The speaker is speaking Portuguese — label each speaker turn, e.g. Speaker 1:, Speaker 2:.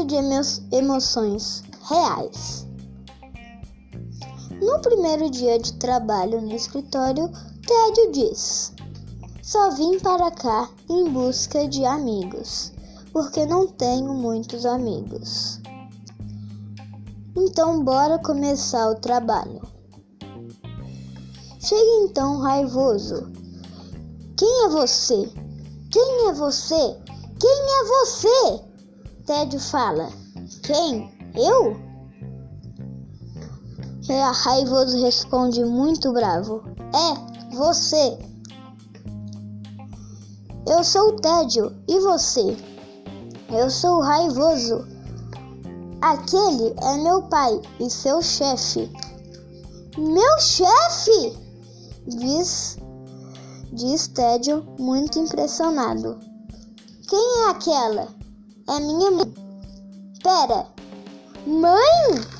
Speaker 1: emo emoções reais. No primeiro dia de trabalho no escritório, Tédio diz: Só vim para cá em busca de amigos, porque não tenho muitos amigos. Então, bora começar o trabalho. Chega então raivoso. Quem é você? Quem é você? Quem é você? Tédio fala. Quem? Eu? E a raivoso responde muito bravo. É, você. Eu sou o Tédio. E você? Eu sou o raivoso. Aquele é meu pai e seu chefe. Meu chefe! Diz, diz Tédio, muito impressionado. Quem é aquela? É minha mãe. Pera, mãe?